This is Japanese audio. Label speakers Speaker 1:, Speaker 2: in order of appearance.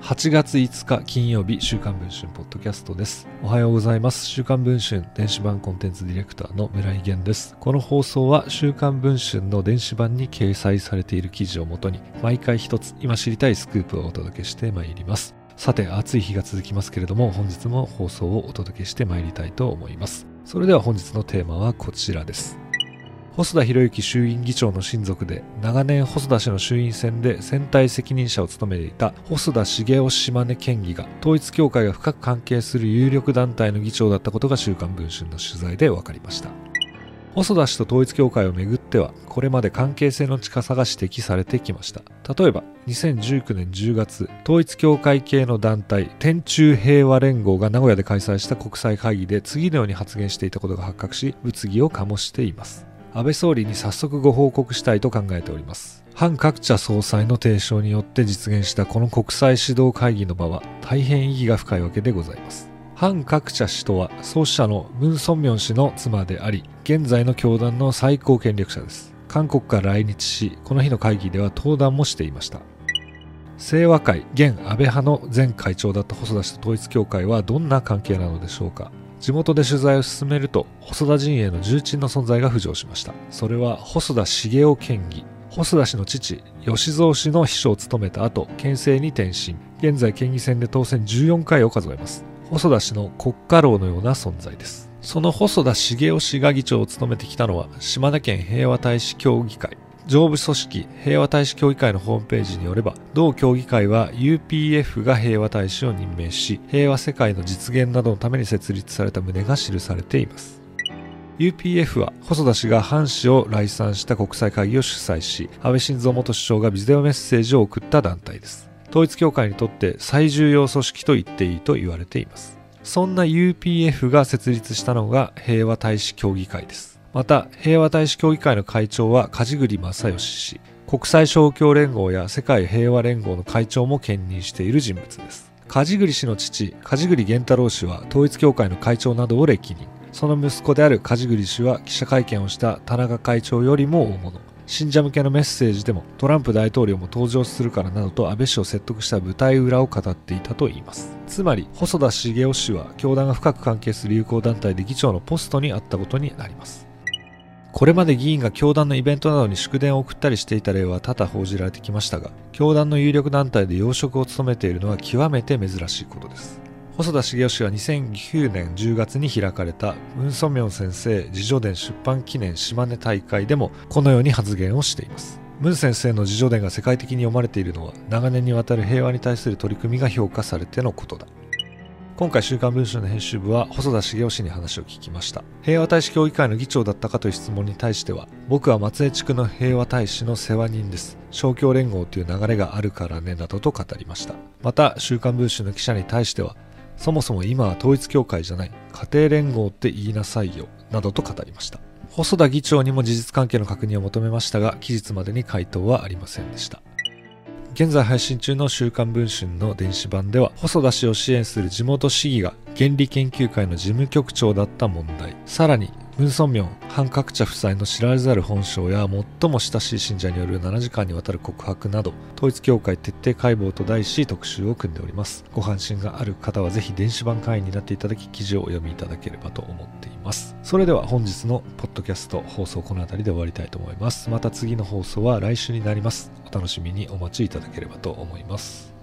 Speaker 1: 8月5日金曜日週刊文春ポッドキャストです。おはようございます。週刊文春電子版コンテンツディレクターの村井源です。この放送は週刊文春の電子版に掲載されている記事をもとに毎回一つ今知りたいスクープをお届けしてまいります。さて暑い日が続きますけれども本日も放送をお届けしてまいりたいと思います。それでは本日のテーマはこちらです。細田博之衆院議長の親族で長年細田氏の衆院選で選対責任者を務めていた細田茂雄島根県議が統一教会が深く関係する有力団体の議長だったことが週刊文春の取材で分かりました。細田氏と統一教会をめぐってはこれまで関係性の近さが指摘されてきました。例えば2019年10月統一教会系の団体天中平和連合が名古屋で開催した国際会議で次のように発言していたことが発覚し物議を醸しています。安倍総理に早速ご報告したいと考えております。反各社総裁の提唱によって実現したこの国際指導会議の場は大変意義が深いわけでございます。反各社氏とは創始者のムン・ソンミョン氏の妻であり現在の教団の最高権力者です。韓国から来日しこの日の会議では登壇もしていました。清和会現安倍派の前会長だった細田氏と統一教会はどんな関係なのでしょうか。地元で取材を進めると細田陣営の重鎮の存在が浮上しました。それは細田茂雄県議細田氏の父吉蔵氏の秘書を務めた後県政に転身。現在県議選で当選14回を数えます。細田氏の国家老のような存在です。その細田茂雄氏が議長を務めてきたのは島根県平和大使協議会。上部組織平和大使協議会のホームページによれば同協議会は UPF が平和大使を任命し平和世界の実現などのために設立された旨が記されています。UPF は細田氏が藩士を来賛した国際会議を主催し安倍晋三元首相がビデオメッセージを送った団体です。統一教会にとって最重要組織と言っていいと言われています。そんな UPF が設立したのが平和大使協議会です。また平和大使協議会の会長は梶栗正義氏国際勝共連合や世界平和連合の会長も兼任している人物です。梶栗氏の父梶栗源太郎氏は統一教会の会長などを歴任。その息子である梶栗氏は記者会見をした田中会長よりも大物。信者向けのメッセージでもトランプ大統領も登場するからなどと安倍氏を説得した舞台裏を語っていたといいます。つまり細田茂雄氏は教団が深く関係する友好団体で議長のポストにあったことになります。これまで議員が教団のイベントなどに祝電を送ったりしていた例は多々報じられてきましたが、教団の有力団体で要職を務めているのは極めて珍しいことです。細田茂雄氏は2009年10月に開かれたムン・ソミョン先生自叙伝出版記念島根大会でもこのように発言をしています。ムン先生の自叙伝が世界的に読まれているのは長年にわたる平和に対する取り組みが評価されてのことだ。今回週刊文春の編集部は細田茂雄氏に話を聞きました。平和大使協議会の議長だったかという質問に対しては僕は松江地区の平和大使の世話人です。勝共連合という流れがあるからねなどと語りました。また週刊文春の記者に対してはそもそも今は統一教会じゃない家庭連合って言いなさいよなどと語りました。細田議長にも事実関係の確認を求めましたが期日までに回答はありませんでした。現在配信中の週刊文春の電子版では細田氏を支援する地元市議が原理研究会の事務局長だった問題。さらにムン・ソンミョン、ハン・カクチャ夫妻の知られざる本性や最も親しい信者による7時間にわたる告白など統一教会徹底解剖と題し特集を組んでおります。ご関心がある方はぜひ電子版会員になっていただき記事をお読みいただければと思っています。それでは本日のポッドキャスト放送この辺りで終わりたいと思います。また次の放送は来週になります。お楽しみにお待ちいただければと思います。